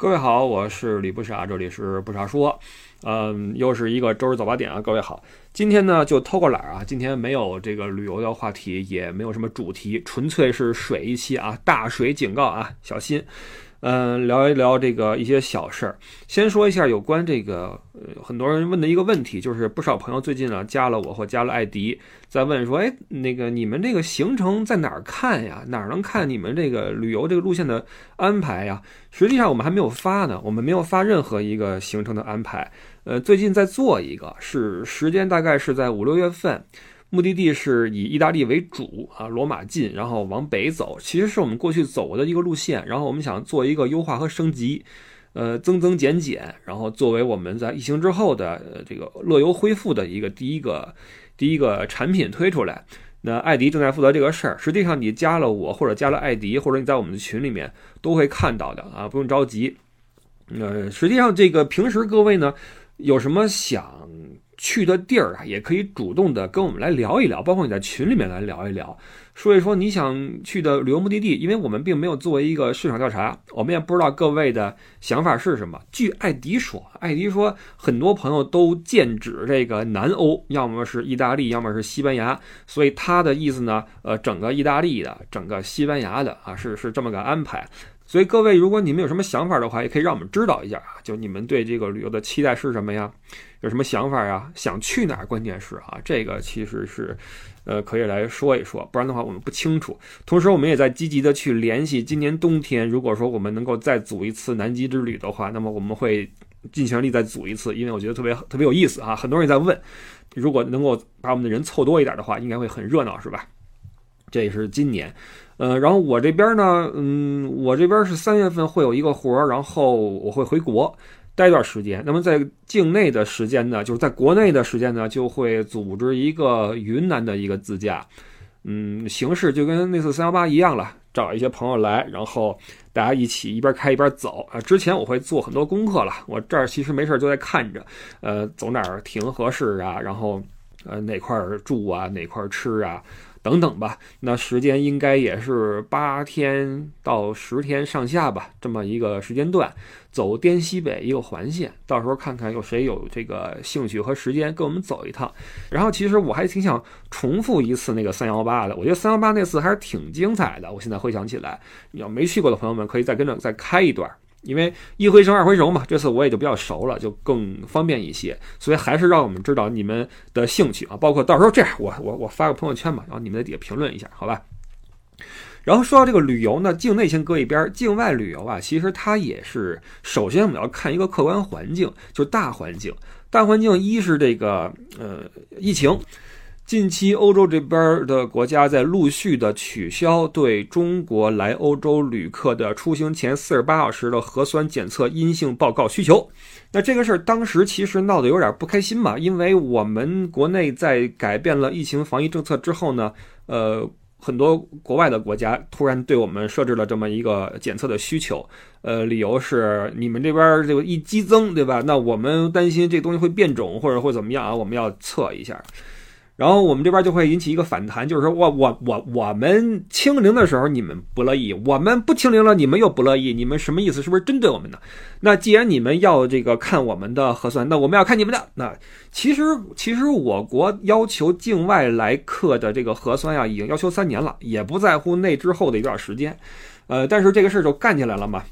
各位好，我是李不傻，这里是不傻说，嗯，又是一个周日早八点啊，各位好，今天呢就偷个懒啊，今天没有这个旅游的话题，也没有什么主题，纯粹是水一期啊，大水警告啊，小心。嗯，聊一聊这个一些小事儿。先说一下有关这个，呃，很多人问的一个问题，就是不少朋友最近呢加了我或加了艾迪，在问说，哎，那个你们这个行程在哪儿看呀？哪儿能看你们这个旅游这个路线的安排呀？实际上我们还没有发呢，我们没有发任何一个行程的安排。呃，最近在做一个，是时间大概是在五六月份。目的地是以意大利为主啊，罗马近，然后往北走，其实是我们过去走过的一个路线。然后我们想做一个优化和升级，呃，增增减减，然后作为我们在疫情之后的这个乐游恢复的一个第一个第一个产品推出来。那艾迪正在负责这个事儿。实际上，你加了我或者加了艾迪，或者你在我们的群里面都会看到的啊，不用着急。呃，实际上这个平时各位呢有什么想？去的地儿啊，也可以主动的跟我们来聊一聊，包括你在群里面来聊一聊，说一说你想去的旅游目的地。因为我们并没有作为一个市场调查，我们也不知道各位的想法是什么。据艾迪说，艾迪说很多朋友都剑指这个南欧，要么是意大利，要么是西班牙。所以他的意思呢，呃，整个意大利的，整个西班牙的啊，是是这么个安排。所以各位，如果你们有什么想法的话，也可以让我们知道一下啊。就你们对这个旅游的期待是什么呀？有什么想法呀？想去哪儿？关键是啊，这个其实是，呃，可以来说一说，不然的话我们不清楚。同时，我们也在积极的去联系，今年冬天如果说我们能够再组一次南极之旅的话，那么我们会尽全力再组一次，因为我觉得特别特别有意思啊。很多人在问，如果能够把我们的人凑多一点的话，应该会很热闹，是吧？这也是今年，呃，然后我这边呢，嗯，我这边是三月份会有一个活儿，然后我会回国。待一段时间，那么在境内的时间呢，就是在国内的时间呢，就会组织一个云南的一个自驾，嗯，形式就跟那次三幺八一样了，找一些朋友来，然后大家一起一边开一边走啊。之前我会做很多功课了，我这儿其实没事就在看着，呃，走哪儿停合适啊，然后呃哪块住啊，哪块吃啊。等等吧，那时间应该也是八天到十天上下吧，这么一个时间段，走滇西北一个环线，到时候看看有谁有这个兴趣和时间跟我们走一趟。然后其实我还挺想重复一次那个三幺八的，我觉得三幺八那次还是挺精彩的。我现在回想起来，要没去过的朋友们可以再跟着再开一段。因为一回生二回熟嘛，这次我也就比较熟了，就更方便一些。所以还是让我们知道你们的兴趣啊，包括到时候这样，我我我发个朋友圈吧，然后你们在底下评论一下，好吧？然后说到这个旅游呢，境内先搁一边，境外旅游啊，其实它也是首先我们要看一个客观环境，就是大环境。大环境一是这个呃疫情。近期，欧洲这边的国家在陆续的取消对中国来欧洲旅客的出行前四十八小时的核酸检测阴性报告需求。那这个事儿当时其实闹得有点不开心嘛，因为我们国内在改变了疫情防疫政策之后呢，呃，很多国外的国家突然对我们设置了这么一个检测的需求，呃，理由是你们这边这个一激增，对吧？那我们担心这东西会变种或者会怎么样啊？我们要测一下。然后我们这边就会引起一个反弹，就是说我我我我们清零的时候你们不乐意，我们不清零了你们又不乐意，你们什么意思？是不是针对我们呢？那既然你们要这个看我们的核酸，那我们要看你们的。那其实其实我国要求境外来客的这个核酸呀，已经要求三年了，也不在乎那之后的一段时间。呃，但是这个事儿就干起来了嘛。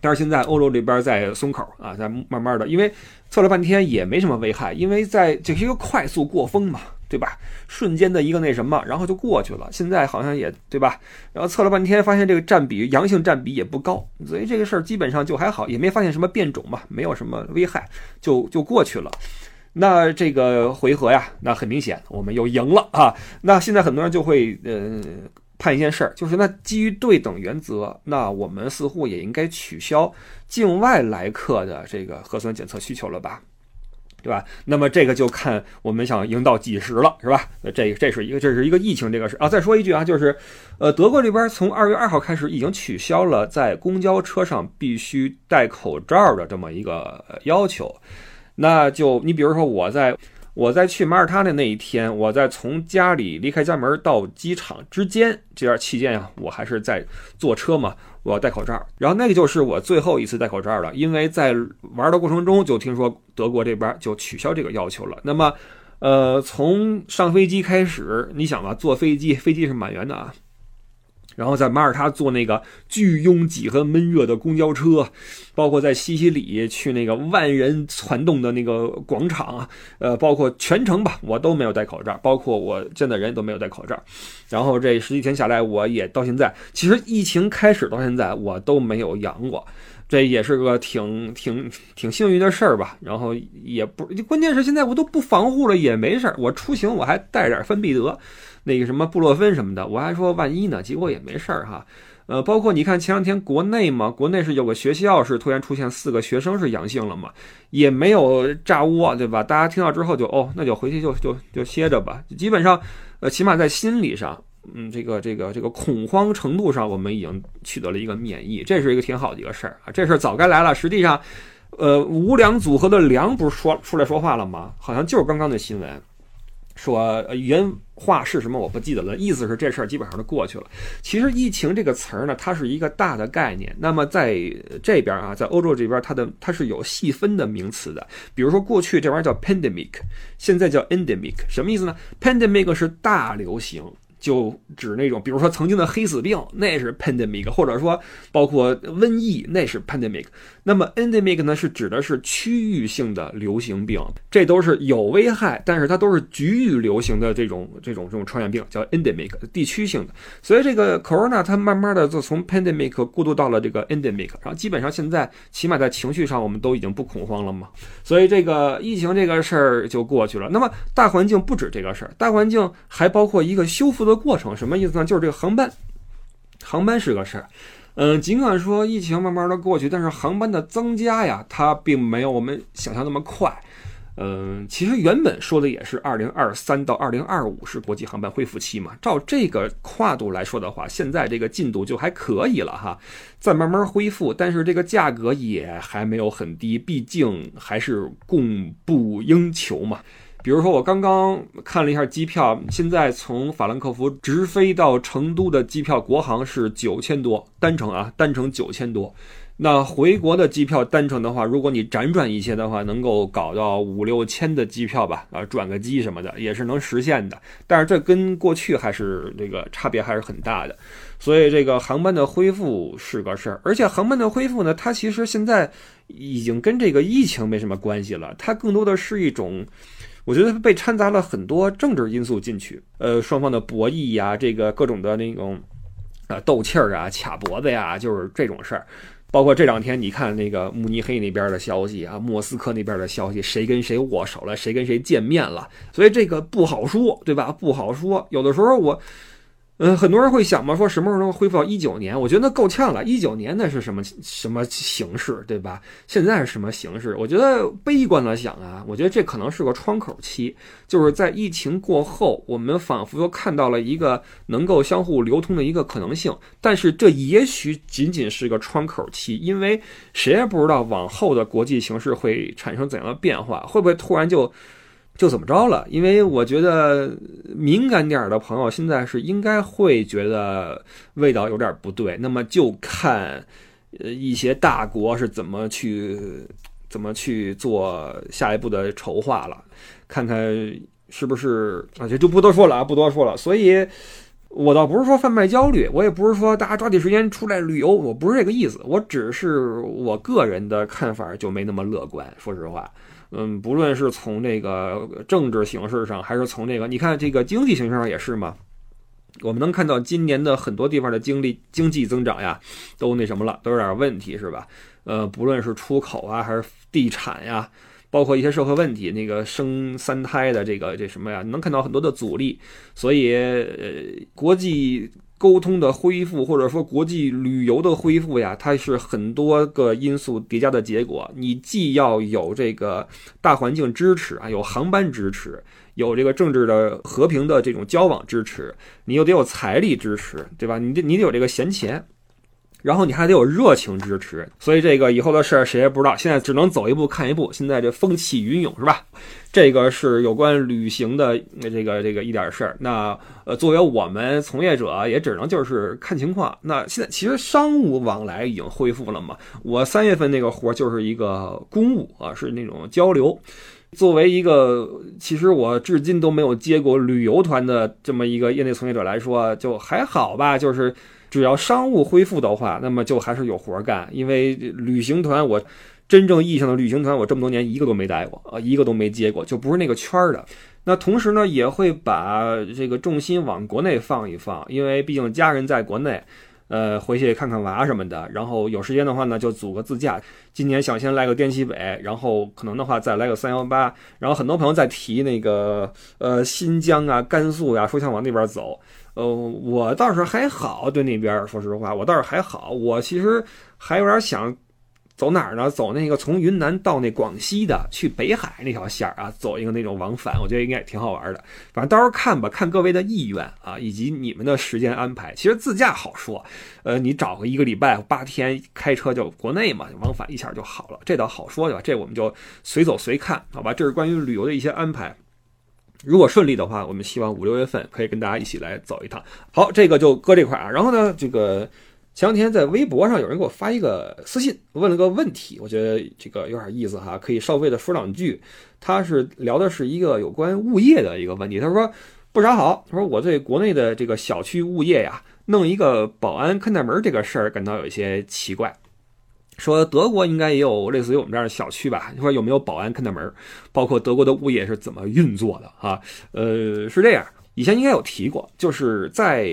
但是现在欧洲这边在松口啊，在慢慢的，因为测了半天也没什么危害，因为在这是一个快速过风嘛。对吧？瞬间的一个那什么，然后就过去了。现在好像也对吧？然后测了半天，发现这个占比阳性占比也不高，所以这个事儿基本上就还好，也没发现什么变种嘛，没有什么危害，就就过去了。那这个回合呀，那很明显我们又赢了啊。那现在很多人就会呃判一件事儿，就是那基于对等原则，那我们似乎也应该取消境外来客的这个核酸检测需求了吧？对吧？那么这个就看我们想赢到几时了，是吧？这这是一个这是一个疫情这个事啊。再说一句啊，就是，呃，德国这边从二月二号开始已经取消了在公交车上必须戴口罩的这么一个要求。那就你比如说我在我在去马耳他的那一天，我在从家里离开家门到机场之间这段期间啊，我还是在坐车嘛，我要戴口罩。然后那个就是我最后一次戴口罩了，因为在玩的过程中就听说德国这边就取消这个要求了。那么，呃，从上飞机开始，你想吧，坐飞机，飞机是满员的啊。然后在马耳他坐那个巨拥挤和闷热的公交车，包括在西西里去那个万人攒动的那个广场，呃，包括全程吧，我都没有戴口罩，包括我见的人都没有戴口罩。然后这十几天下来，我也到现在，其实疫情开始到现在，我都没有阳过，这也是个挺挺挺幸运的事儿吧。然后也不，关键是现在我都不防护了，也没事儿，我出行我还带点芬必得。那个什么布洛芬什么的，我还说万一呢，结果也没事儿哈。呃，包括你看前两天国内嘛，国内是有个学校是突然出现四个学生是阳性了嘛，也没有炸窝，对吧？大家听到之后就哦，那就回去就就就歇着吧。基本上，呃，起码在心理上，嗯，这个这个这个恐慌程度上，我们已经取得了一个免疫，这是一个挺好的一个事儿啊。这事儿早该来了。实际上，呃，无良组合的良不是说出来说话了吗？好像就是刚刚的新闻。说原话是什么我不记得了，意思是这事儿基本上都过去了。其实疫情这个词儿呢，它是一个大的概念。那么在这边啊，在欧洲这边，它的它是有细分的名词的。比如说过去这玩意儿叫 pandemic，现在叫 endemic，什么意思呢？pandemic 是大流行。就指那种，比如说曾经的黑死病，那是 pandemic，或者说包括瘟疫，那是 pandemic。那么 endemic 呢，是指的是区域性的流行病，这都是有危害，但是它都是局域流行的这种这种这种传染病，叫 endemic，地区性的。所以这个 corona 它慢慢的就从 pandemic 过渡到了这个 endemic，然后基本上现在起码在情绪上我们都已经不恐慌了嘛。所以这个疫情这个事儿就过去了。那么大环境不止这个事儿，大环境还包括一个修复的。过程什么意思呢？就是这个航班，航班是个事儿。嗯，尽管说疫情慢慢的过去，但是航班的增加呀，它并没有我们想象那么快。嗯，其实原本说的也是二零二三到二零二五是国际航班恢复期嘛。照这个跨度来说的话，现在这个进度就还可以了哈，再慢慢恢复，但是这个价格也还没有很低，毕竟还是供不应求嘛。比如说，我刚刚看了一下机票，现在从法兰克福直飞到成都的机票，国航是九千多单程啊，单程九千多。那回国的机票单程的话，如果你辗转一些的话，能够搞到五六千的机票吧，啊，转个机什么的也是能实现的。但是这跟过去还是这个差别还是很大的，所以这个航班的恢复是个事儿。而且航班的恢复呢，它其实现在已经跟这个疫情没什么关系了，它更多的是一种。我觉得被掺杂了很多政治因素进去，呃，双方的博弈呀，这个各种的那种，啊，斗气儿啊，卡脖子呀，就是这种事儿。包括这两天你看那个慕尼黑那边的消息啊，莫斯科那边的消息，谁跟谁握手了，谁跟谁见面了，所以这个不好说，对吧？不好说。有的时候我。嗯，很多人会想嘛，说什么时候能恢复到一九年？我觉得那够呛了。一九年那是什么什么形式，对吧？现在是什么形式？我觉得悲观的想啊，我觉得这可能是个窗口期，就是在疫情过后，我们仿佛又看到了一个能够相互流通的一个可能性。但是这也许仅仅是个窗口期，因为谁也不知道往后的国际形势会产生怎样的变化，会不会突然就。就怎么着了？因为我觉得敏感点的朋友现在是应该会觉得味道有点不对。那么就看，呃，一些大国是怎么去怎么去做下一步的筹划了，看看是不是啊？这就不多说了啊，不多说了。所以，我倒不是说贩卖焦虑，我也不是说大家抓紧时间出来旅游，我不是这个意思。我只是我个人的看法就没那么乐观，说实话。嗯，不论是从这个政治形势上，还是从这个，你看这个经济形势上也是嘛。我们能看到今年的很多地方的经历经济增长呀，都那什么了，都有点问题，是吧？呃，不论是出口啊，还是地产呀，包括一些社会问题，那个生三胎的这个这什么呀，能看到很多的阻力。所以，呃，国际。沟通的恢复，或者说国际旅游的恢复呀，它是很多个因素叠加的结果。你既要有这个大环境支持啊，有航班支持，有这个政治的和平的这种交往支持，你又得有财力支持，对吧？你得你得有这个闲钱。然后你还得有热情支持，所以这个以后的事儿谁也不知道，现在只能走一步看一步。现在这风起云涌是吧？这个是有关旅行的这个这个一点事儿。那呃，作为我们从业者，也只能就是看情况。那现在其实商务往来已经恢复了嘛？我三月份那个活就是一个公务啊，是那种交流。作为一个其实我至今都没有接过旅游团的这么一个业内从业者来说，就还好吧，就是。只要商务恢复的话，那么就还是有活干。因为旅行团，我真正意义上的旅行团，我这么多年一个都没带过啊，一个都没接过，就不是那个圈儿的。那同时呢，也会把这个重心往国内放一放，因为毕竟家人在国内，呃，回去看看娃什么的。然后有时间的话呢，就组个自驾。今年想先来个滇西北，然后可能的话再来个三幺八。然后很多朋友在提那个呃新疆啊、甘肃呀，说想往那边走。呃，我倒是还好，对那边说实话，我倒是还好。我其实还有点想走哪儿呢？走那个从云南到那广西的，去北海那条线儿啊，走一个那种往返，我觉得应该挺好玩的。反正到时候看吧，看各位的意愿啊，以及你们的时间安排。其实自驾好说，呃，你找个一个礼拜八天开车就国内嘛，往返一下就好了，这倒好说对吧？这我们就随走随看，好吧？这是关于旅游的一些安排。如果顺利的话，我们希望五六月份可以跟大家一起来走一趟。好，这个就搁这块啊。然后呢，这个前两天在微博上有人给我发一个私信，问了个问题，我觉得这个有点意思哈，可以稍微的说两句。他是聊的是一个有关物业的一个问题。他说：“不啥好。”他说：“我对国内的这个小区物业呀，弄一个保安看大门这个事儿感到有一些奇怪。”说德国应该也有类似于我们这样的小区吧？你说有没有保安看大门？包括德国的物业是怎么运作的啊？呃，是这样，以前应该有提过，就是在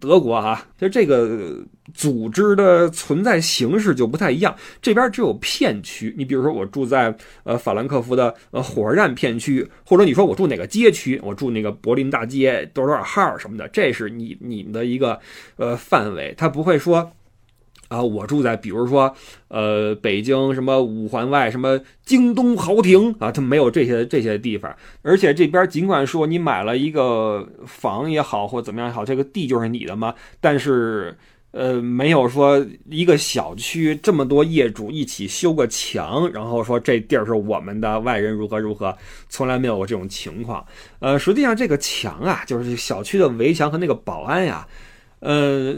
德国啊，就这个组织的存在形式就不太一样。这边只有片区，你比如说我住在呃法兰克福的呃火车站片区，或者你说我住哪个街区，我住那个柏林大街多少多少号什么的，这是你你们的一个呃范围，它不会说。啊，我住在比如说，呃，北京什么五环外什么京东豪庭啊，它没有这些这些地方。而且这边尽管说你买了一个房也好，或怎么样也好，这个地就是你的嘛，但是呃，没有说一个小区这么多业主一起修个墙，然后说这地儿是我们的，外人如何如何，从来没有过这种情况。呃，实际上这个墙啊，就是小区的围墙和那个保安呀，呃。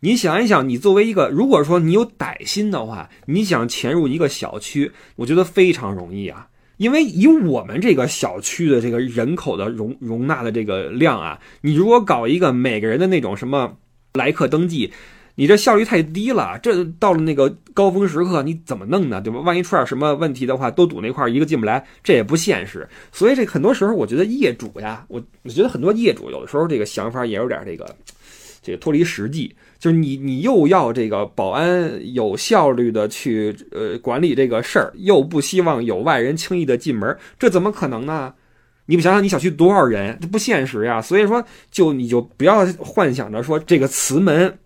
你想一想，你作为一个，如果说你有歹心的话，你想潜入一个小区，我觉得非常容易啊。因为以我们这个小区的这个人口的容容纳的这个量啊，你如果搞一个每个人的那种什么来客登记，你这效率太低了。这到了那个高峰时刻，你怎么弄呢？对吧？万一出点什么问题的话，都堵那块儿，一个进不来，这也不现实。所以这很多时候，我觉得业主呀，我我觉得很多业主有的时候这个想法也有点这个这个脱离实际。就是你，你又要这个保安有效率的去呃管理这个事儿，又不希望有外人轻易的进门，这怎么可能呢？你不想想你小区多少人，这不现实呀。所以说，就你就不要幻想着说这个磁门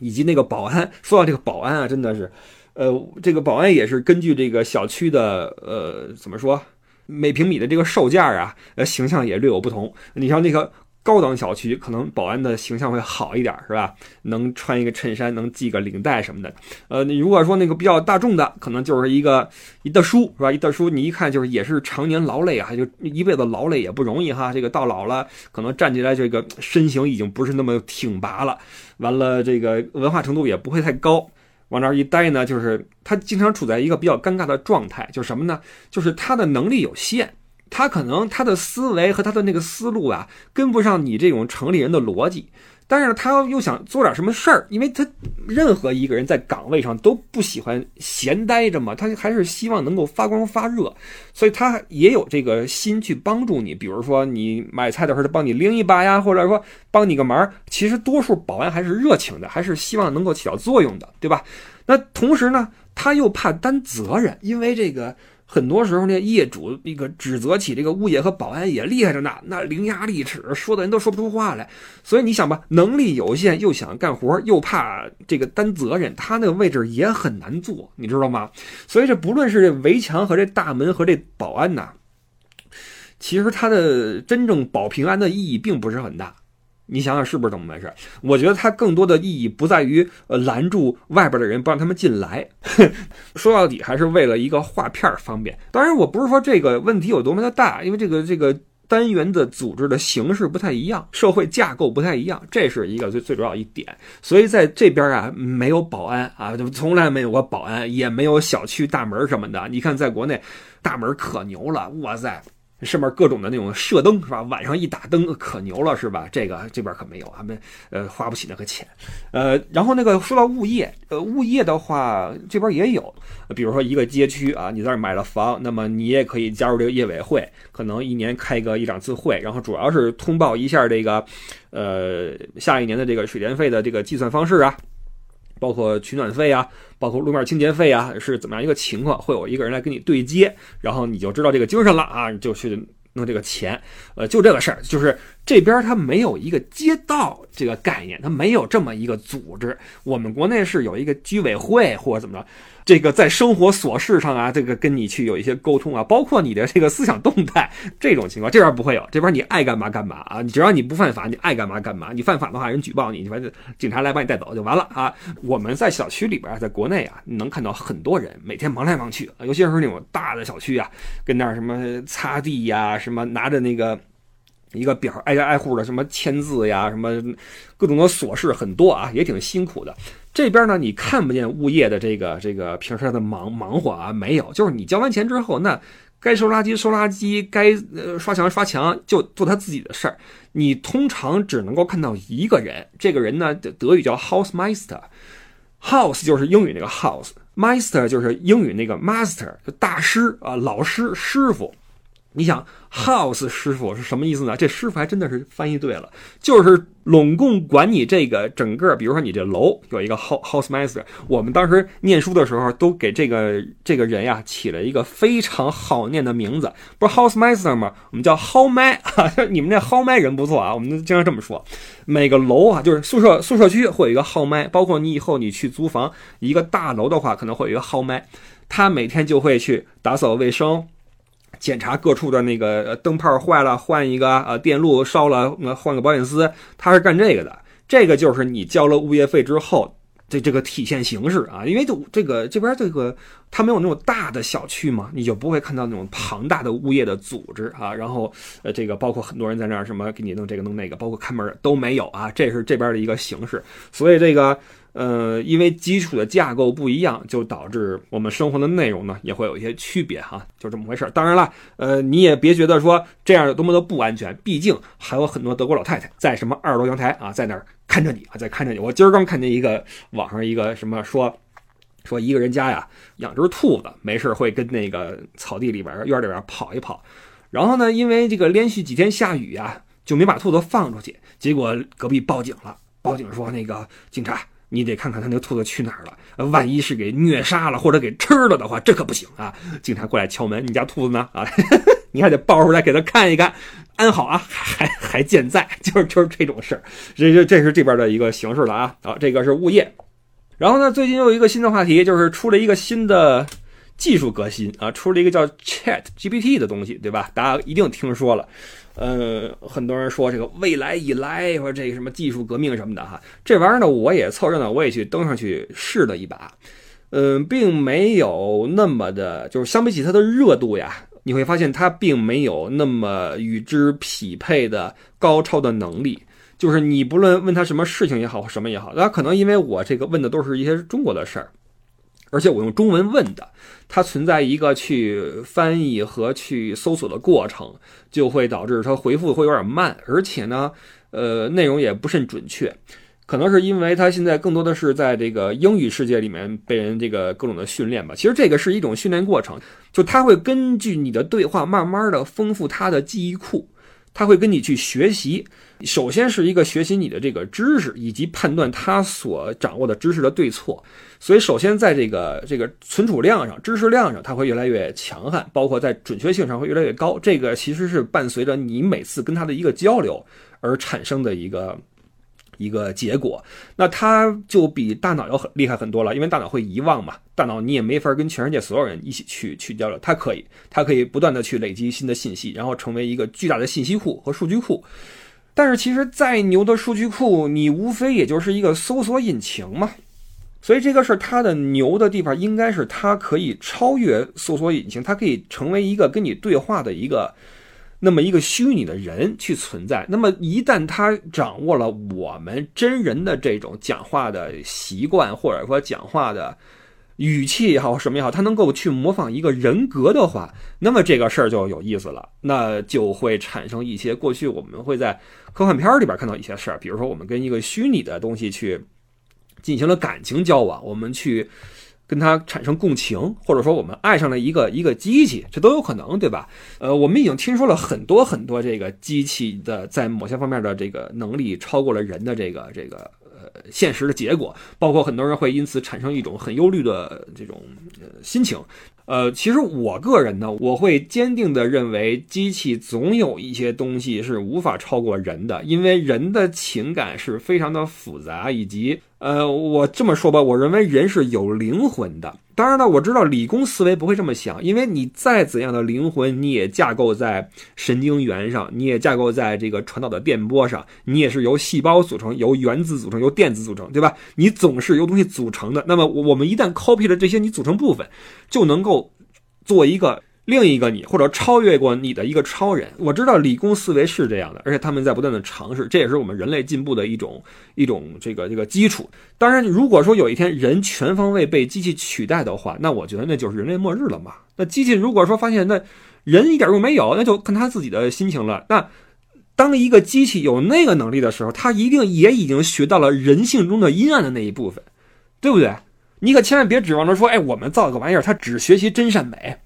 以及那个保安。说到这个保安啊，真的是，呃，这个保安也是根据这个小区的呃怎么说每平米的这个售价啊，呃形象也略有不同。你像那个。高档小区可能保安的形象会好一点，是吧？能穿一个衬衫，能系个领带什么的。呃，你如果说那个比较大众的，可能就是一个一大叔，是吧？一大叔，你一看就是也是常年劳累啊，就一辈子劳累也不容易哈。这个到老了，可能站起来这个身形已经不是那么挺拔了。完了，这个文化程度也不会太高，往那儿一待呢，就是他经常处在一个比较尴尬的状态，就是什么呢？就是他的能力有限。他可能他的思维和他的那个思路啊，跟不上你这种城里人的逻辑，但是他又想做点什么事儿，因为他任何一个人在岗位上都不喜欢闲待着嘛，他还是希望能够发光发热，所以他也有这个心去帮助你，比如说你买菜的时候他帮你拎一把呀，或者说帮你个忙，其实多数保安还是热情的，还是希望能够起到作用的，对吧？那同时呢，他又怕担责任，因为这个。很多时候，那业主那个指责起这个物业和保安也厉害着呢，那伶牙俐齿，说的人都说不出话来。所以你想吧，能力有限，又想干活，又怕这个担责任，他那个位置也很难做，你知道吗？所以这不论是这围墙和这大门和这保安呐，其实他的真正保平安的意义并不是很大。你想想是不是这么回事？我觉得它更多的意义不在于呃拦住外边的人不让他们进来，说到底还是为了一个画片方便。当然，我不是说这个问题有多么的大，因为这个这个单元的组织的形式不太一样，社会架构不太一样，这是一个最最主要一点。所以在这边啊，没有保安啊，就从来没有过保安，也没有小区大门什么的。你看，在国内大门可牛了，哇塞！上面各种的那种射灯是吧？晚上一打灯可牛了是吧？这个这边可没有，他们呃花不起那个钱。呃，然后那个说到物业，呃，物业的话这边也有，比如说一个街区啊，你在这买了房，那么你也可以加入这个业委会，可能一年开个一两次会，然后主要是通报一下这个呃下一年的这个水电费的这个计算方式啊。包括取暖费啊，包括路面清洁费啊，是怎么样一个情况？会有一个人来跟你对接，然后你就知道这个精神了啊，你就去弄这个钱。呃，就这个事儿，就是这边它没有一个街道这个概念，它没有这么一个组织。我们国内是有一个居委会或者怎么着。这个在生活琐事上啊，这个跟你去有一些沟通啊，包括你的这个思想动态 这种情况，这边不会有，这边你爱干嘛干嘛啊，只要你不犯法，你爱干嘛干嘛，你犯法的话，人举报你，你反正警察来把你带走就完了啊。我们在小区里边，在国内啊，能看到很多人每天忙来忙去，尤其是那种大的小区啊，跟那儿什么擦地呀，什么拿着那个。一个表挨家挨户的什么签字呀，什么各种的琐事很多啊，也挺辛苦的。这边呢，你看不见物业的这个这个平时的忙忙活啊，没有，就是你交完钱之后，那该收垃圾收垃圾，该呃刷墙刷墙，就做他自己的事儿。你通常只能够看到一个人，这个人呢，德语叫 Housemeister，House 就是英语那个 House，Meister 就是英语那个 Master，就大师啊，老师师傅。你想，house 师傅是什么意思呢？这师傅还真的是翻译对了，就是拢共管你这个整个，比如说你这楼有一个 house house master。我们当时念书的时候，都给这个这个人呀起了一个非常好念的名字，不是 house master 吗？我们叫 how m a 你们这 how m a 人不错啊，我们经常这么说。每个楼啊，就是宿舍宿舍区会有一个 how m a 包括你以后你去租房一个大楼的话，可能会有一个 how m a 他每天就会去打扫卫生。检查各处的那个灯泡坏了换一个，呃，电路烧了换个保险丝，他是干这个的。这个就是你交了物业费之后，这这个体现形式啊。因为就这个这边这个它没有那种大的小区嘛，你就不会看到那种庞大的物业的组织啊。然后呃，这个包括很多人在那儿什么给你弄这个弄那个，包括看门都没有啊。这是这边的一个形式，所以这个。呃，因为基础的架构不一样，就导致我们生活的内容呢也会有一些区别哈，就这么回事。当然了，呃，你也别觉得说这样有多么的不安全，毕竟还有很多德国老太太在什么二楼阳台啊，在那儿看着你啊，在看着你。我今儿刚看见一个网上一个什么说，说一个人家呀养只兔子，没事会跟那个草地里边院里边跑一跑，然后呢，因为这个连续几天下雨呀，就没把兔子放出去，结果隔壁报警了，报警说那个警察。你得看看他那兔子去哪儿了，万一是给虐杀了或者给吃了的话，这可不行啊！警察过来敲门，你家兔子呢？啊，你还得抱出来给他看一看，安好啊，还还健在，就是就是这种事儿，这这这是这边的一个形式了啊！好，这个是物业，然后呢，最近又有一个新的话题，就是出了一个新的技术革新啊，出了一个叫 Chat GPT 的东西，对吧？大家一定听说了。呃，很多人说这个未来以来，说这个什么技术革命什么的哈，这玩意儿呢，我也凑热闹，我也去登上去试了一把，嗯，并没有那么的，就是相比起它的热度呀，你会发现它并没有那么与之匹配的高超的能力。就是你不论问他什么事情也好，什么也好，那可能因为我这个问的都是一些中国的事儿。而且我用中文问的，它存在一个去翻译和去搜索的过程，就会导致它回复会有点慢，而且呢，呃，内容也不甚准确，可能是因为它现在更多的是在这个英语世界里面被人这个各种的训练吧。其实这个是一种训练过程，就它会根据你的对话慢慢的丰富它的记忆库。他会跟你去学习，首先是一个学习你的这个知识，以及判断他所掌握的知识的对错。所以，首先在这个这个存储量上、知识量上，它会越来越强悍，包括在准确性上会越来越高。这个其实是伴随着你每次跟他的一个交流而产生的一个。一个结果，那它就比大脑要很厉害很多了，因为大脑会遗忘嘛，大脑你也没法跟全世界所有人一起去去交流，它可以，它可以不断的去累积新的信息，然后成为一个巨大的信息库和数据库。但是其实再牛的数据库，你无非也就是一个搜索引擎嘛。所以这个事儿它的牛的地方，应该是它可以超越搜索引擎，它可以成为一个跟你对话的一个。那么一个虚拟的人去存在，那么一旦他掌握了我们真人的这种讲话的习惯，或者说讲话的语气也好，什么也好，他能够去模仿一个人格的话，那么这个事儿就有意思了，那就会产生一些过去我们会在科幻片里边看到一些事儿，比如说我们跟一个虚拟的东西去进行了感情交往，我们去。跟它产生共情，或者说我们爱上了一个一个机器，这都有可能，对吧？呃，我们已经听说了很多很多这个机器的在某些方面的这个能力超过了人的这个这个现实的结果，包括很多人会因此产生一种很忧虑的这种心情。呃，其实我个人呢，我会坚定的认为，机器总有一些东西是无法超过人的，因为人的情感是非常的复杂，以及。呃，我这么说吧，我认为人是有灵魂的。当然了，我知道理工思维不会这么想，因为你再怎样的灵魂，你也架构在神经元上，你也架构在这个传导的电波上，你也是由细胞组成，由原子组成，由电子组成，对吧？你总是由东西组成的。那么，我们一旦 copy 了这些你组成部分，就能够做一个。另一个你，或者超越过你的一个超人，我知道理工思维是这样的，而且他们在不断的尝试，这也是我们人类进步的一种一种这个这个基础。当然，如果说有一天人全方位被机器取代的话，那我觉得那就是人类末日了嘛。那机器如果说发现那人一点用没有，那就看他自己的心情了。那当一个机器有那个能力的时候，他一定也已经学到了人性中的阴暗的那一部分，对不对？你可千万别指望着说，哎，我们造个玩意儿，它只学习真善美。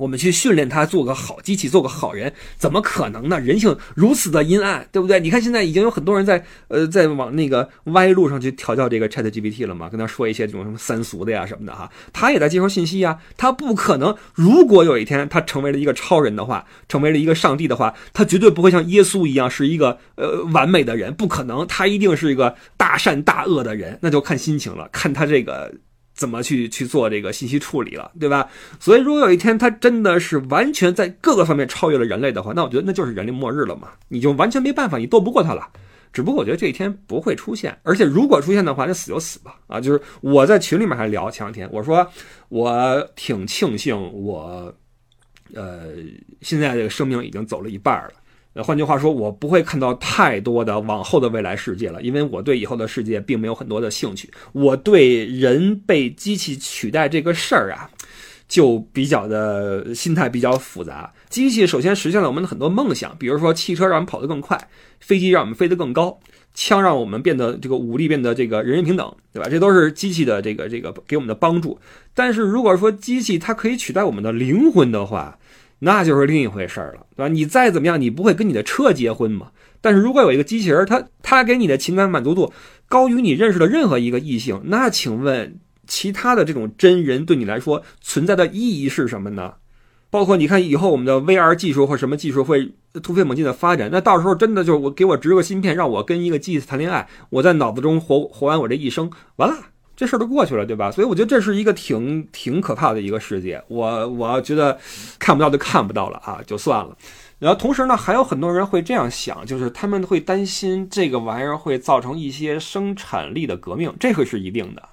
我们去训练他做个好机器，做个好人，怎么可能呢？人性如此的阴暗，对不对？你看现在已经有很多人在呃在往那个歪路上去调教这个 Chat GPT 了嘛，跟他说一些这种什么三俗的呀什么的哈，他也在接收信息呀，他不可能。如果有一天他成为了一个超人的话，成为了一个上帝的话，他绝对不会像耶稣一样是一个呃完美的人，不可能，他一定是一个大善大恶的人，那就看心情了，看他这个。怎么去去做这个信息处理了，对吧？所以，如果有一天它真的是完全在各个方面超越了人类的话，那我觉得那就是人类末日了嘛，你就完全没办法，你斗不过它了。只不过我觉得这一天不会出现，而且如果出现的话，那死就死吧。啊，就是我在群里面还聊前两天，我说我挺庆幸我，呃，现在这个生命已经走了一半了。呃，换句话说，我不会看到太多的往后的未来世界了，因为我对以后的世界并没有很多的兴趣。我对人被机器取代这个事儿啊，就比较的心态比较复杂。机器首先实现了我们的很多梦想，比如说汽车让我们跑得更快，飞机让我们飞得更高，枪让我们变得这个武力变得这个人人平等，对吧？这都是机器的这个这个给我们的帮助。但是如果说机器它可以取代我们的灵魂的话，那就是另一回事儿了，对吧？你再怎么样，你不会跟你的车结婚嘛？但是如果有一个机器人，它它给你的情感满足度高于你认识的任何一个异性，那请问其他的这种真人对你来说存在的意义是什么呢？包括你看以后我们的 VR 技术或什么技术会突飞猛进的发展，那到时候真的就是我给我植个芯片，让我跟一个机器谈恋爱，我在脑子中活活完我这一生，完了。这事儿都过去了，对吧？所以我觉得这是一个挺挺可怕的一个世界。我我觉得看不到就看不到了啊，就算了。然后同时呢，还有很多人会这样想，就是他们会担心这个玩意儿会造成一些生产力的革命，这个是一定的，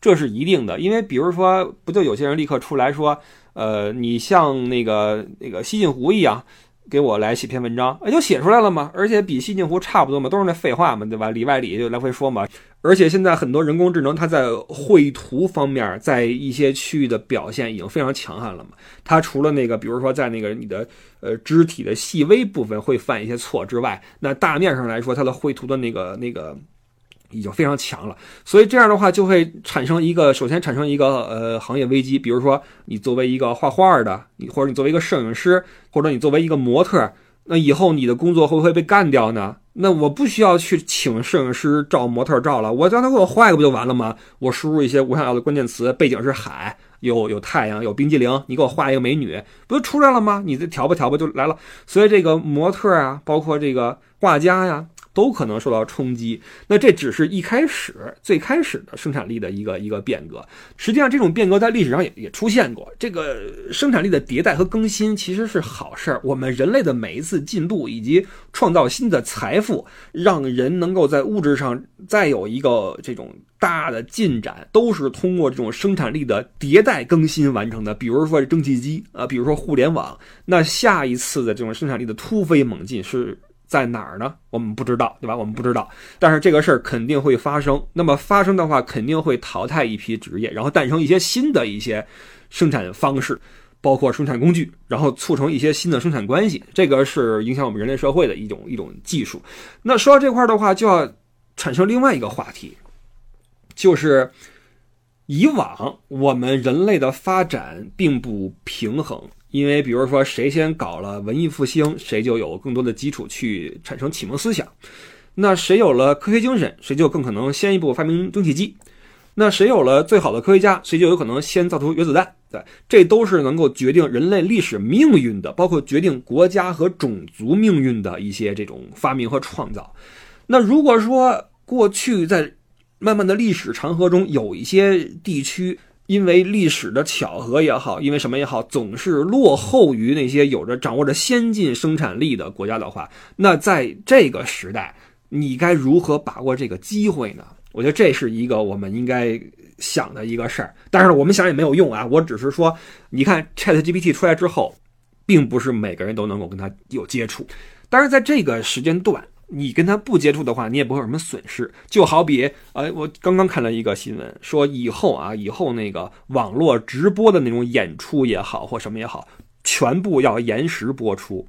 这是一定的。因为比如说，不就有些人立刻出来说，呃，你像那个那个西晋湖一样。给我来写篇文章，就写出来了嘛，而且比西晋湖差不多嘛，都是那废话嘛，对吧？里外里就来回说嘛。而且现在很多人工智能，它在绘图方面，在一些区域的表现已经非常强悍了嘛。它除了那个，比如说在那个你的呃肢体的细微部分会犯一些错之外，那大面上来说，它的绘图的那个那个。已经非常强了，所以这样的话就会产生一个，首先产生一个呃行业危机。比如说，你作为一个画画的，你或者你作为一个摄影师，或者你作为一个模特，那以后你的工作会不会被干掉呢？那我不需要去请摄影师照模特照了，我让他给我画一个不就完了吗？我输入一些我想要的关键词，背景是海，有有太阳，有冰激凌，你给我画一个美女，不就出来了吗？你这调吧调吧就来了。所以这个模特啊，包括这个画家呀。都可能受到冲击。那这只是一开始最开始的生产力的一个一个变革。实际上，这种变革在历史上也也出现过。这个生产力的迭代和更新其实是好事儿。我们人类的每一次进步以及创造新的财富，让人能够在物质上再有一个这种大的进展，都是通过这种生产力的迭代更新完成的。比如说蒸汽机啊，比如说互联网。那下一次的这种生产力的突飞猛进是在哪儿呢？我们不知道，对吧？我们不知道。但是这个事儿肯定会发生。那么发生的话，肯定会淘汰一批职业，然后诞生一些新的一些生产方式。包括生产工具，然后促成一些新的生产关系，这个是影响我们人类社会的一种一种技术。那说到这块儿的话，就要产生另外一个话题，就是以往我们人类的发展并不平衡，因为比如说谁先搞了文艺复兴，谁就有更多的基础去产生启蒙思想；那谁有了科学精神，谁就更可能先一步发明蒸汽机；那谁有了最好的科学家，谁就有可能先造出原子弹。对，这都是能够决定人类历史命运的，包括决定国家和种族命运的一些这种发明和创造。那如果说过去在漫漫的历史长河中，有一些地区因为历史的巧合也好，因为什么也好，总是落后于那些有着掌握着先进生产力的国家的话，那在这个时代，你该如何把握这个机会呢？我觉得这是一个我们应该。想的一个事儿，但是我们想也没有用啊！我只是说，你看 Chat GPT 出来之后，并不是每个人都能够跟他有接触。但是在这个时间段，你跟他不接触的话，你也不会有什么损失。就好比，呃，我刚刚看了一个新闻，说以后啊，以后那个网络直播的那种演出也好，或什么也好，全部要延时播出。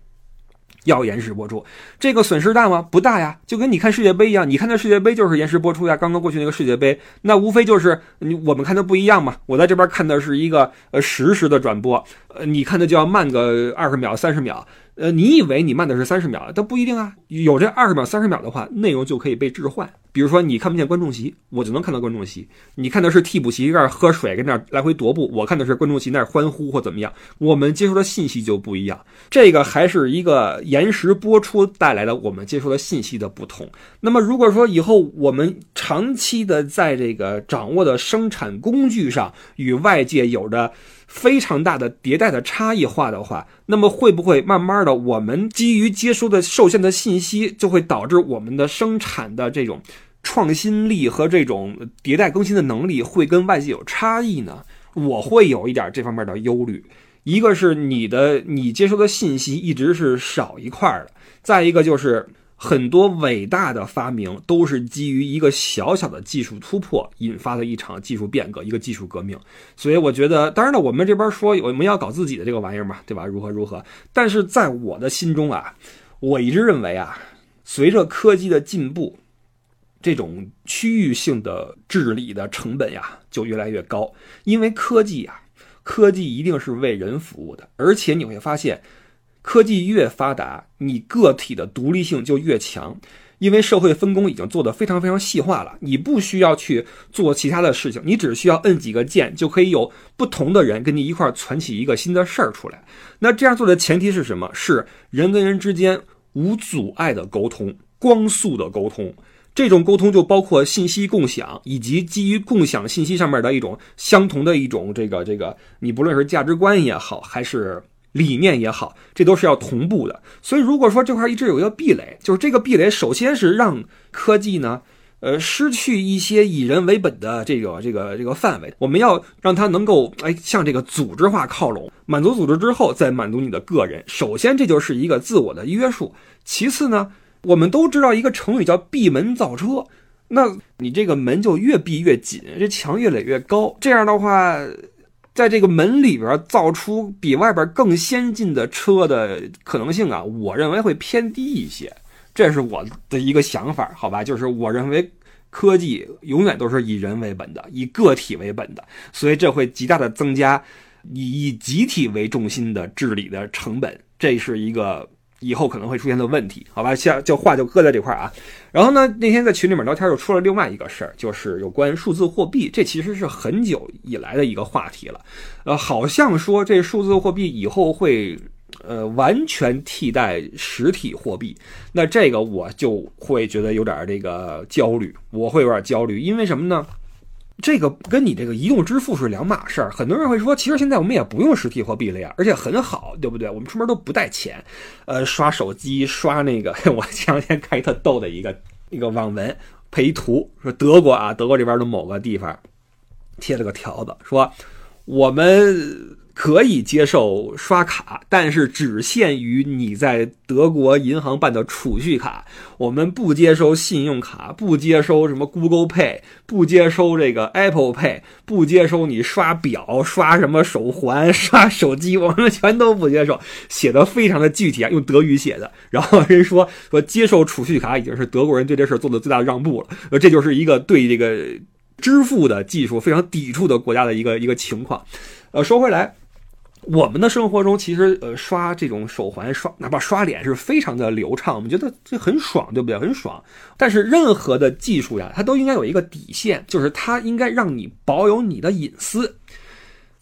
要延时播出，这个损失大吗？不大呀，就跟你看世界杯一样，你看的世界杯就是延时播出呀。刚刚过去那个世界杯，那无非就是你我们看的不一样嘛。我在这边看的是一个呃实时的转播，呃，你看的就要慢个二十秒、三十秒。呃，你以为你慢的是三十秒，但不一定啊。有这二十秒、三十秒的话，内容就可以被置换。比如说，你看不见观众席，我就能看到观众席。你看的是替补席在那喝水，跟那儿来回踱步，我看的是观众席那儿欢呼或怎么样。我们接收的信息就不一样。这个还是一个延时播出带来的我们接收的信息的不同。那么，如果说以后我们长期的在这个掌握的生产工具上与外界有着。非常大的迭代的差异化的话，那么会不会慢慢的，我们基于接收的受限的信息，就会导致我们的生产的这种创新力和这种迭代更新的能力会跟外界有差异呢？我会有一点这方面的忧虑。一个是你的你接收的信息一直是少一块的，再一个就是。很多伟大的发明都是基于一个小小的技术突破引发的一场技术变革，一个技术革命。所以我觉得，当然了，我们这边说我们要搞自己的这个玩意儿嘛，对吧？如何如何？但是在我的心中啊，我一直认为啊，随着科技的进步，这种区域性的治理的成本呀就越来越高，因为科技啊，科技一定是为人服务的，而且你会发现。科技越发达，你个体的独立性就越强，因为社会分工已经做得非常非常细化了。你不需要去做其他的事情，你只需要摁几个键，就可以有不同的人跟你一块儿攒起一个新的事儿出来。那这样做的前提是什么？是人跟人之间无阻碍的沟通，光速的沟通。这种沟通就包括信息共享，以及基于共享信息上面的一种相同的一种这个这个，你不论是价值观也好，还是。理念也好，这都是要同步的。所以，如果说这块一直有一个壁垒，就是这个壁垒，首先是让科技呢，呃，失去一些以人为本的这个这个这个范围。我们要让它能够哎向这个组织化靠拢，满足组织之后，再满足你的个人。首先，这就是一个自我的约束。其次呢，我们都知道一个成语叫闭门造车，那你这个门就越闭越紧，这墙越垒越高。这样的话。在这个门里边造出比外边更先进的车的可能性啊，我认为会偏低一些，这是我的一个想法，好吧？就是我认为科技永远都是以人为本的，以个体为本的，所以这会极大的增加以以集体为中心的治理的成本，这是一个。以后可能会出现的问题，好吧，先就话就搁在这块儿啊。然后呢，那天在群里面聊天又出了另外一个事儿，就是有关数字货币，这其实是很久以来的一个话题了。呃，好像说这数字货币以后会呃，完全替代实体货币，那这个我就会觉得有点这个焦虑，我会有点焦虑，因为什么呢？这个跟你这个移动支付是两码事儿。很多人会说，其实现在我们也不用实体货币了呀，而且很好，对不对？我们出门都不带钱，呃，刷手机刷那个。我前两天看一特逗的一个一个网文，配一图，说德国啊，德国这边的某个地方贴了个条子，说我们。可以接受刷卡，但是只限于你在德国银行办的储蓄卡。我们不接收信用卡，不接收什么 Google Pay，不接收这个 Apple Pay，不接收你刷表、刷什么手环、刷手机，我们全都不接受。写的非常的具体啊，用德语写的。然后人说说接受储蓄卡已经是德国人对这事做的最大的让步了。这就是一个对这个支付的技术非常抵触的国家的一个一个情况。呃，说回来。我们的生活中，其实呃，刷这种手环，刷哪怕刷脸是非常的流畅，我们觉得这很爽，对不对？很爽。但是任何的技术呀，它都应该有一个底线，就是它应该让你保有你的隐私。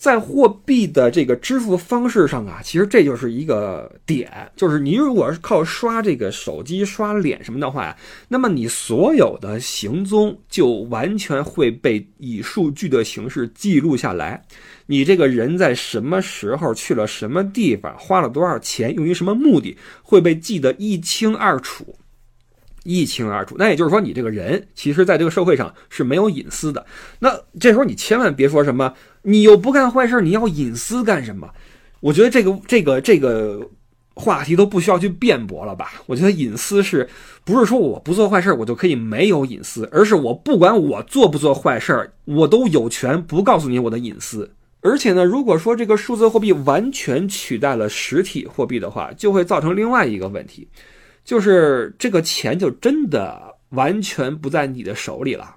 在货币的这个支付方式上啊，其实这就是一个点，就是你如果是靠刷这个手机、刷脸什么的话，那么你所有的行踪就完全会被以数据的形式记录下来。你这个人在什么时候去了什么地方，花了多少钱，用于什么目的，会被记得一清二楚。一清二楚，那也就是说，你这个人其实在这个社会上是没有隐私的。那这时候你千万别说什么，你又不干坏事，你要隐私干什么？我觉得这个这个这个话题都不需要去辩驳了吧？我觉得隐私是不是说我不做坏事我就可以没有隐私，而是我不管我做不做坏事我都有权不告诉你我的隐私。而且呢，如果说这个数字货币完全取代了实体货币的话，就会造成另外一个问题。就是这个钱就真的完全不在你的手里了，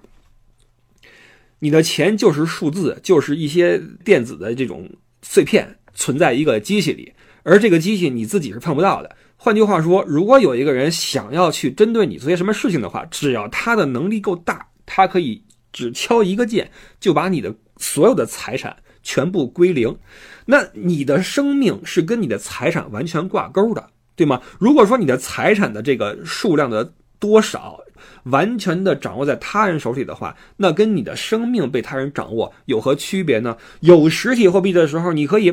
你的钱就是数字，就是一些电子的这种碎片存在一个机器里，而这个机器你自己是碰不到的。换句话说，如果有一个人想要去针对你做些什么事情的话，只要他的能力够大，他可以只敲一个键就把你的所有的财产全部归零。那你的生命是跟你的财产完全挂钩的。对吗？如果说你的财产的这个数量的多少完全的掌握在他人手里的话，那跟你的生命被他人掌握有何区别呢？有实体货币的时候，你可以，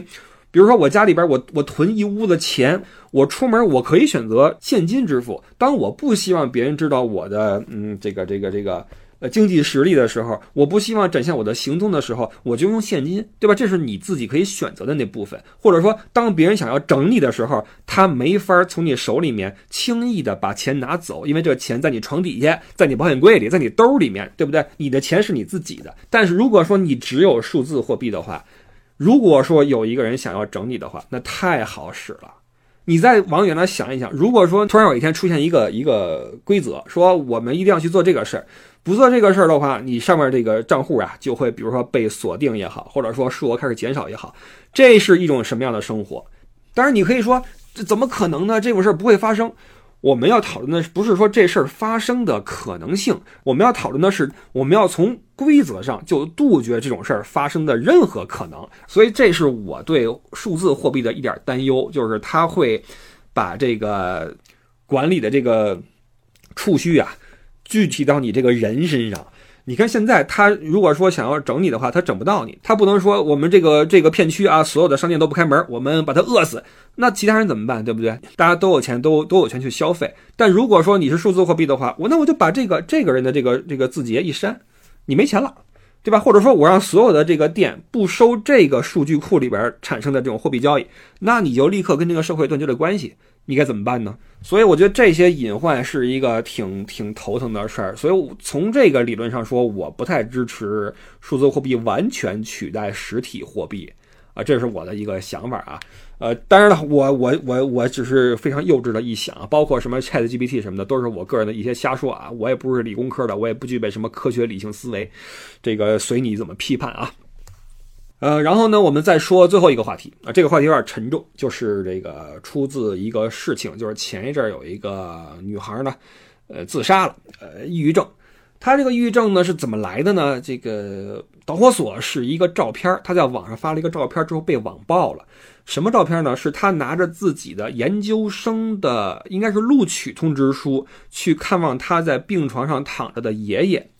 比如说我家里边我我囤一屋子钱，我出门我可以选择现金支付。当我不希望别人知道我的嗯这个这个这个。呃，经济实力的时候，我不希望展现我的行踪的时候，我就用现金，对吧？这是你自己可以选择的那部分。或者说，当别人想要整你的时候，他没法从你手里面轻易的把钱拿走，因为这个钱在你床底下，在你保险柜里，在你兜里面，对不对？你的钱是你自己的。但是如果说你只有数字货币的话，如果说有一个人想要整你的话，那太好使了。你再往远了想一想，如果说突然有一天出现一个一个规则，说我们一定要去做这个事儿。不做这个事儿的话，你上面这个账户啊，就会比如说被锁定也好，或者说数额开始减少也好，这是一种什么样的生活？当然，你可以说这怎么可能呢？这种事儿不会发生。我们要讨论的不是说这事儿发生的可能性，我们要讨论的是我们要从规则上就杜绝这种事儿发生的任何可能。所以，这是我对数字货币的一点担忧，就是它会把这个管理的这个储蓄啊。具体到你这个人身上，你看现在他如果说想要整你的话，他整不到你，他不能说我们这个这个片区啊，所有的商店都不开门，我们把他饿死，那其他人怎么办？对不对？大家都有钱，都都有钱去消费。但如果说你是数字货币的话，我那我就把这个这个人的这个这个字节一删，你没钱了，对吧？或者说我让所有的这个店不收这个数据库里边产生的这种货币交易，那你就立刻跟这个社会断绝了关系。你该怎么办呢？所以我觉得这些隐患是一个挺挺头疼的事儿。所以从这个理论上说，我不太支持数字货币完全取代实体货币啊，这是我的一个想法啊。呃，当然了，我我我我只是非常幼稚的一想，包括什么 Chat GPT 什么的，都是我个人的一些瞎说啊。我也不是理工科的，我也不具备什么科学理性思维，这个随你怎么批判啊。呃，然后呢，我们再说最后一个话题啊，这个话题有点沉重，就是这个出自一个事情，就是前一阵儿有一个女孩呢，呃，自杀了，呃，抑郁症。她这个抑郁症呢是怎么来的呢？这个导火索是一个照片，她在网上发了一个照片之后被网爆了。什么照片呢？是她拿着自己的研究生的，应该是录取通知书，去看望她在病床上躺着的爷爷。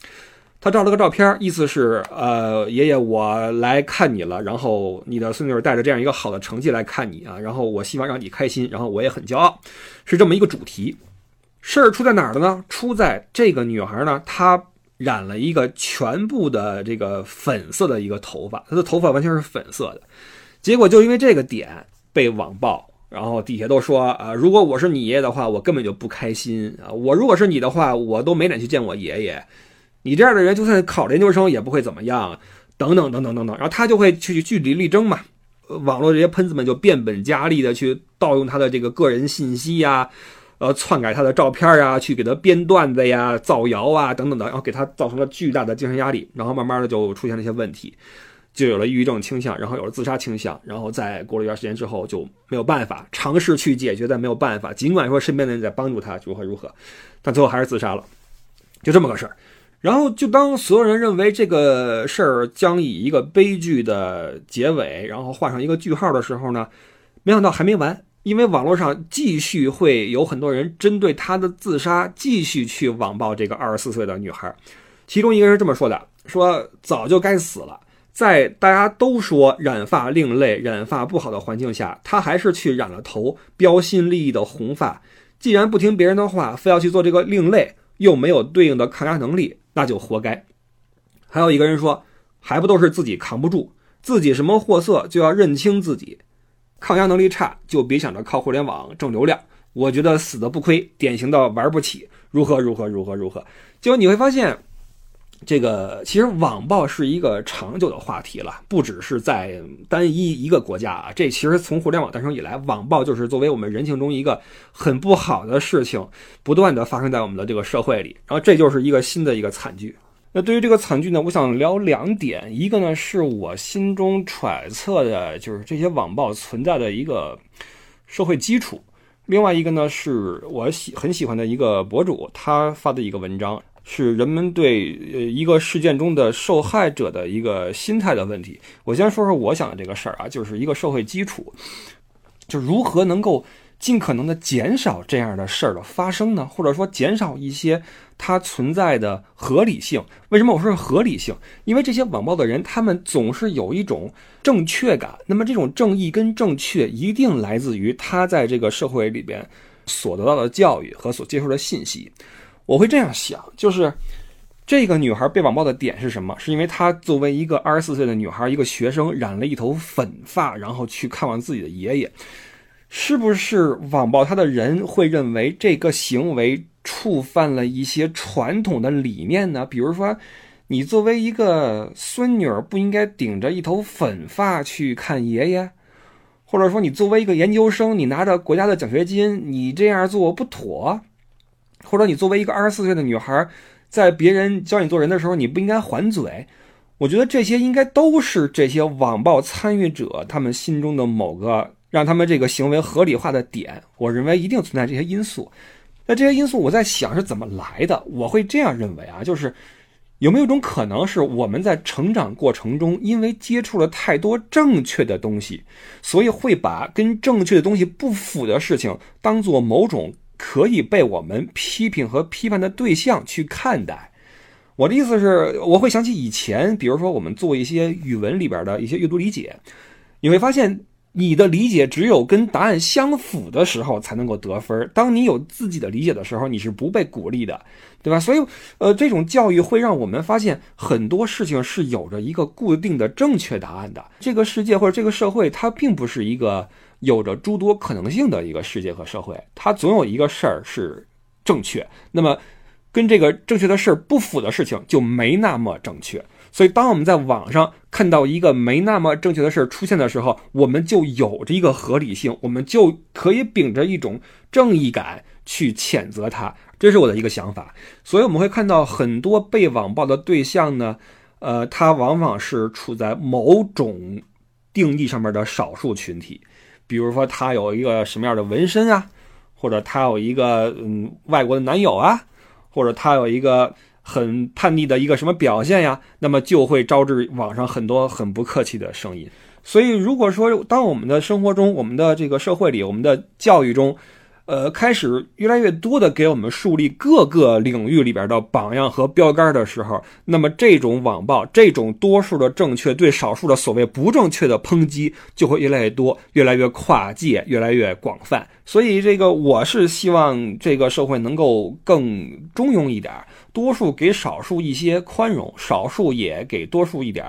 他照了个照片，意思是，呃，爷爷，我来看你了，然后你的孙女带着这样一个好的成绩来看你啊，然后我希望让你开心，然后我也很骄傲，是这么一个主题。事儿出在哪儿了呢？出在这个女孩呢，她染了一个全部的这个粉色的一个头发，她的头发完全是。粉色的。结果就因为这个点被网暴，然后底下都说啊，如果我是。你爷爷的话，我根本就不开心啊！我如果是。你的话，我都没脸去见我爷爷。你这样的人，就算考研究生也不会怎么样，等等等等等等。然后他就会去据理力争嘛，网络这些喷子们就变本加厉的去盗用他的这个个人信息呀，呃，篡改他的照片啊，去给他编段子呀、造谣啊等等的，然后给他造成了巨大的精神压力，然后慢慢的就出现了一些问题。就有了抑郁症倾向，然后有了自杀倾向，然后在过了一段时间之后就没有办法尝试去解决，但没有办法。尽管说身边的人在帮助他如何如何，但最后还是自杀了，就这么个事儿。然后就当所有人认为这个事儿将以一个悲剧的结尾，然后画上一个句号的时候呢，没想到还没完，因为网络上继续会有很多人针对他的自杀继续去网暴这个二十四岁的女孩。其中一个人这么说的：说早就该死了。在大家都说染发另类、染发不好的环境下，他还是去染了头标新立异的红发。既然不听别人的话，非要去做这个另类，又没有对应的抗压能力，那就活该。还有一个人说，还不都是自己扛不住，自己什么货色就要认清自己，抗压能力差就别想着靠互联网挣流量。我觉得死的不亏，典型的玩不起，如何如何如何如何。结果你会发现。这个其实网暴是一个长久的话题了，不只是在单一一个国家啊。这其实从互联网诞生以来，网暴就是作为我们人性中一个很不好的事情，不断的发生在我们的这个社会里。然后这就是一个新的一个惨剧。那对于这个惨剧呢，我想聊两点，一个呢是我心中揣测的，就是这些网暴存在的一个社会基础；另外一个呢是我喜很喜欢的一个博主他发的一个文章。是人们对呃一个事件中的受害者的一个心态的问题。我先说说我想的这个事儿啊，就是一个社会基础，就如何能够尽可能的减少这样的事儿的发生呢？或者说减少一些它存在的合理性？为什么我说是合理性？因为这些网暴的人，他们总是有一种正确感。那么这种正义跟正确，一定来自于他在这个社会里边所得到的教育和所接受的信息。我会这样想，就是这个女孩被网暴的点是什么？是因为她作为一个二十四岁的女孩，一个学生，染了一头粉发，然后去看望自己的爷爷，是不是网暴她的人会认为这个行为触犯了一些传统的理念呢？比如说，你作为一个孙女儿，不应该顶着一头粉发去看爷爷，或者说你作为一个研究生，你拿着国家的奖学金，你这样做不妥。或者你作为一个二十四岁的女孩，在别人教你做人的时候，你不应该还嘴。我觉得这些应该都是这些网暴参与者他们心中的某个让他们这个行为合理化的点。我认为一定存在这些因素。那这些因素我在想是怎么来的？我会这样认为啊，就是有没有一种可能是我们在成长过程中，因为接触了太多正确的东西，所以会把跟正确的东西不符的事情当做某种。可以被我们批评和批判的对象去看待。我的意思是，我会想起以前，比如说我们做一些语文里边的一些阅读理解，你会发现你的理解只有跟答案相符的时候才能够得分。当你有自己的理解的时候，你是不被鼓励的，对吧？所以，呃，这种教育会让我们发现很多事情是有着一个固定的正确答案的。这个世界或者这个社会，它并不是一个。有着诸多可能性的一个世界和社会，它总有一个事儿是正确，那么跟这个正确的事儿不符的事情就没那么正确。所以，当我们在网上看到一个没那么正确的事儿出现的时候，我们就有着一个合理性，我们就可以秉着一种正义感去谴责它。这是我的一个想法。所以，我们会看到很多被网暴的对象呢，呃，他往往是处在某种定义上面的少数群体。比如说他有一个什么样的纹身啊，或者他有一个嗯外国的男友啊，或者他有一个很叛逆的一个什么表现呀，那么就会招致网上很多很不客气的声音。所以，如果说当我们的生活中、我们的这个社会里、我们的教育中，呃，开始越来越多的给我们树立各个领域里边的榜样和标杆的时候，那么这种网暴、这种多数的正确对少数的所谓不正确的抨击就会越来越多、越来越跨界、越来越广泛。所以，这个我是希望这个社会能够更中庸一点，多数给少数一些宽容，少数也给多数一点。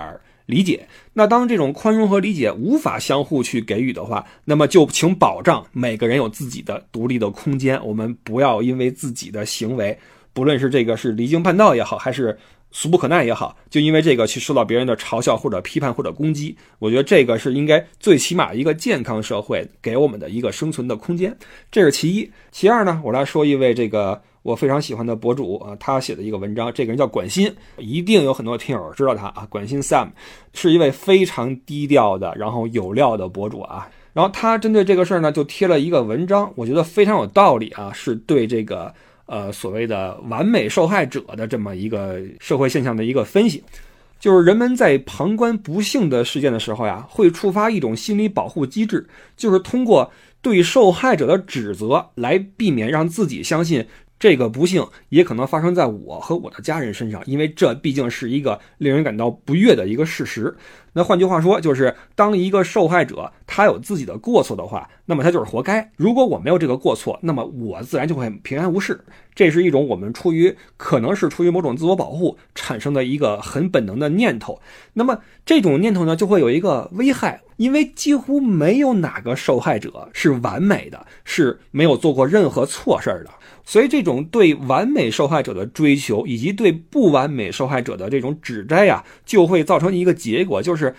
理解，那当这种宽容和理解无法相互去给予的话，那么就请保障每个人有自己的独立的空间。我们不要因为自己的行为，不论是这个是离经叛道也好，还是俗不可耐也好，就因为这个去受到别人的嘲笑或者批判或者攻击。我觉得这个是应该最起码一个健康社会给我们的一个生存的空间。这是其一，其二呢，我来说一位这个。我非常喜欢的博主啊，他写的一个文章，这个人叫管鑫，一定有很多听友知道他啊。管鑫 Sam 是一位非常低调的，然后有料的博主啊。然后他针对这个事儿呢，就贴了一个文章，我觉得非常有道理啊，是对这个呃所谓的完美受害者的这么一个社会现象的一个分析。就是人们在旁观不幸的事件的时候呀，会触发一种心理保护机制，就是通过对受害者的指责来避免让自己相信。这个不幸也可能发生在我和我的家人身上，因为这毕竟是一个令人感到不悦的一个事实。那换句话说，就是当一个受害者他有自己的过错的话，那么他就是活该。如果我没有这个过错，那么我自然就会平安无事。这是一种我们出于可能是出于某种自我保护产生的一个很本能的念头。那么这种念头呢，就会有一个危害，因为几乎没有哪个受害者是完美的，是没有做过任何错事儿的。所以，这种对完美受害者的追求，以及对不完美受害者的这种指摘呀，就会造成一个结果，就是。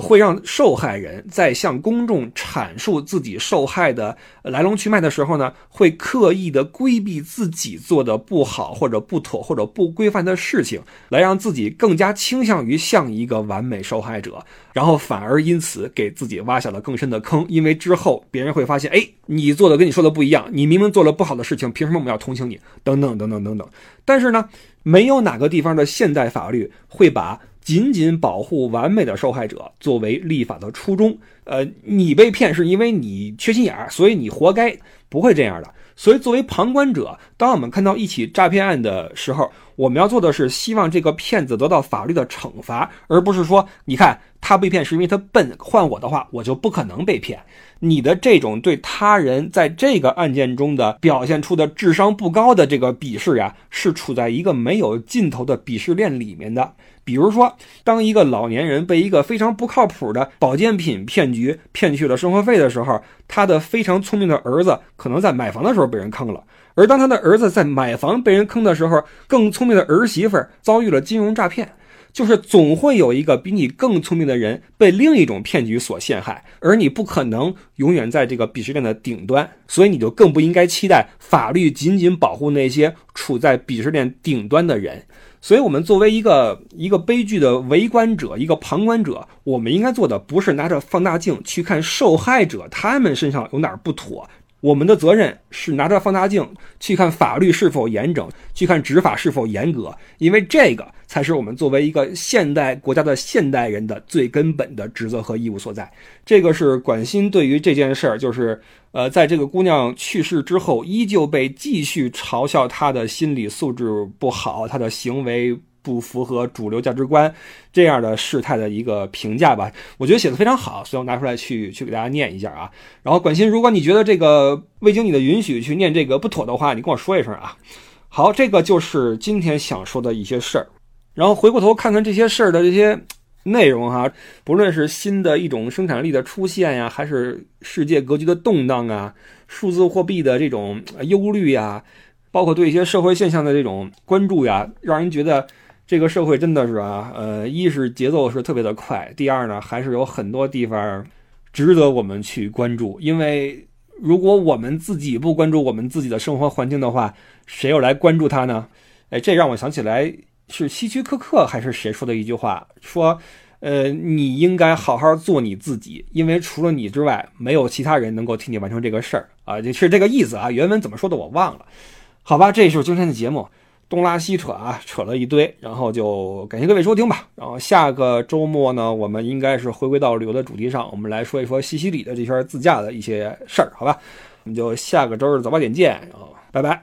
会让受害人在向公众阐述自己受害的来龙去脉的时候呢，会刻意的规避自己做的不好或者不妥或者不规范的事情，来让自己更加倾向于像一个完美受害者，然后反而因此给自己挖下了更深的坑。因为之后别人会发现，哎，你做的跟你说的不一样，你明明做了不好的事情，凭什么我们要同情你？等等等等等等。但是呢，没有哪个地方的现代法律会把。仅仅保护完美的受害者作为立法的初衷，呃，你被骗是因为你缺心眼儿，所以你活该，不会这样的。所以，作为旁观者，当我们看到一起诈骗案的时候，我们要做的是希望这个骗子得到法律的惩罚，而不是说，你看他被骗是因为他笨，换我的话，我就不可能被骗。你的这种对他人在这个案件中的表现出的智商不高的这个鄙视呀，是处在一个没有尽头的鄙视链里面的。比如说，当一个老年人被一个非常不靠谱的保健品骗局骗去了生活费的时候，他的非常聪明的儿子可能在买房的时候被人坑了；而当他的儿子在买房被人坑的时候，更聪明的儿媳妇遭遇了金融诈骗。就是总会有一个比你更聪明的人被另一种骗局所陷害，而你不可能永远在这个鄙视链的顶端，所以你就更不应该期待法律仅仅保护那些处在鄙视链顶端的人。所以，我们作为一个一个悲剧的围观者，一个旁观者，我们应该做的不是拿着放大镜去看受害者他们身上有哪儿不妥。我们的责任是拿着放大镜去看法律是否严整，去看执法是否严格，因为这个才是我们作为一个现代国家的现代人的最根本的职责和义务所在。这个是管心对于这件事儿，就是呃，在这个姑娘去世之后，依旧被继续嘲笑她的心理素质不好，她的行为。不符合主流价值观这样的事态的一个评价吧，我觉得写的非常好，所以我拿出来去去给大家念一下啊。然后管鑫，如果你觉得这个未经你的允许去念这个不妥的话，你跟我说一声啊。好，这个就是今天想说的一些事儿。然后回过头看看这些事儿的这些内容哈，不论是新的一种生产力的出现呀，还是世界格局的动荡啊，数字货币的这种忧虑呀，包括对一些社会现象的这种关注呀，让人觉得。这个社会真的是啊，呃，一是节奏是特别的快，第二呢，还是有很多地方值得我们去关注。因为如果我们自己不关注我们自己的生活环境的话，谁又来关注它呢？哎，这让我想起来是希区柯克还是谁说的一句话，说，呃，你应该好好做你自己，因为除了你之外，没有其他人能够替你完成这个事儿啊，就是这个意思啊。原文怎么说的我忘了，好吧，这就是今天的节目。东拉西扯啊，扯了一堆，然后就感谢各位收听吧。然后下个周末呢，我们应该是回归到旅游的主题上，我们来说一说西西里的这圈自驾的一些事儿，好吧？我们就下个周日早八点见，然后拜拜。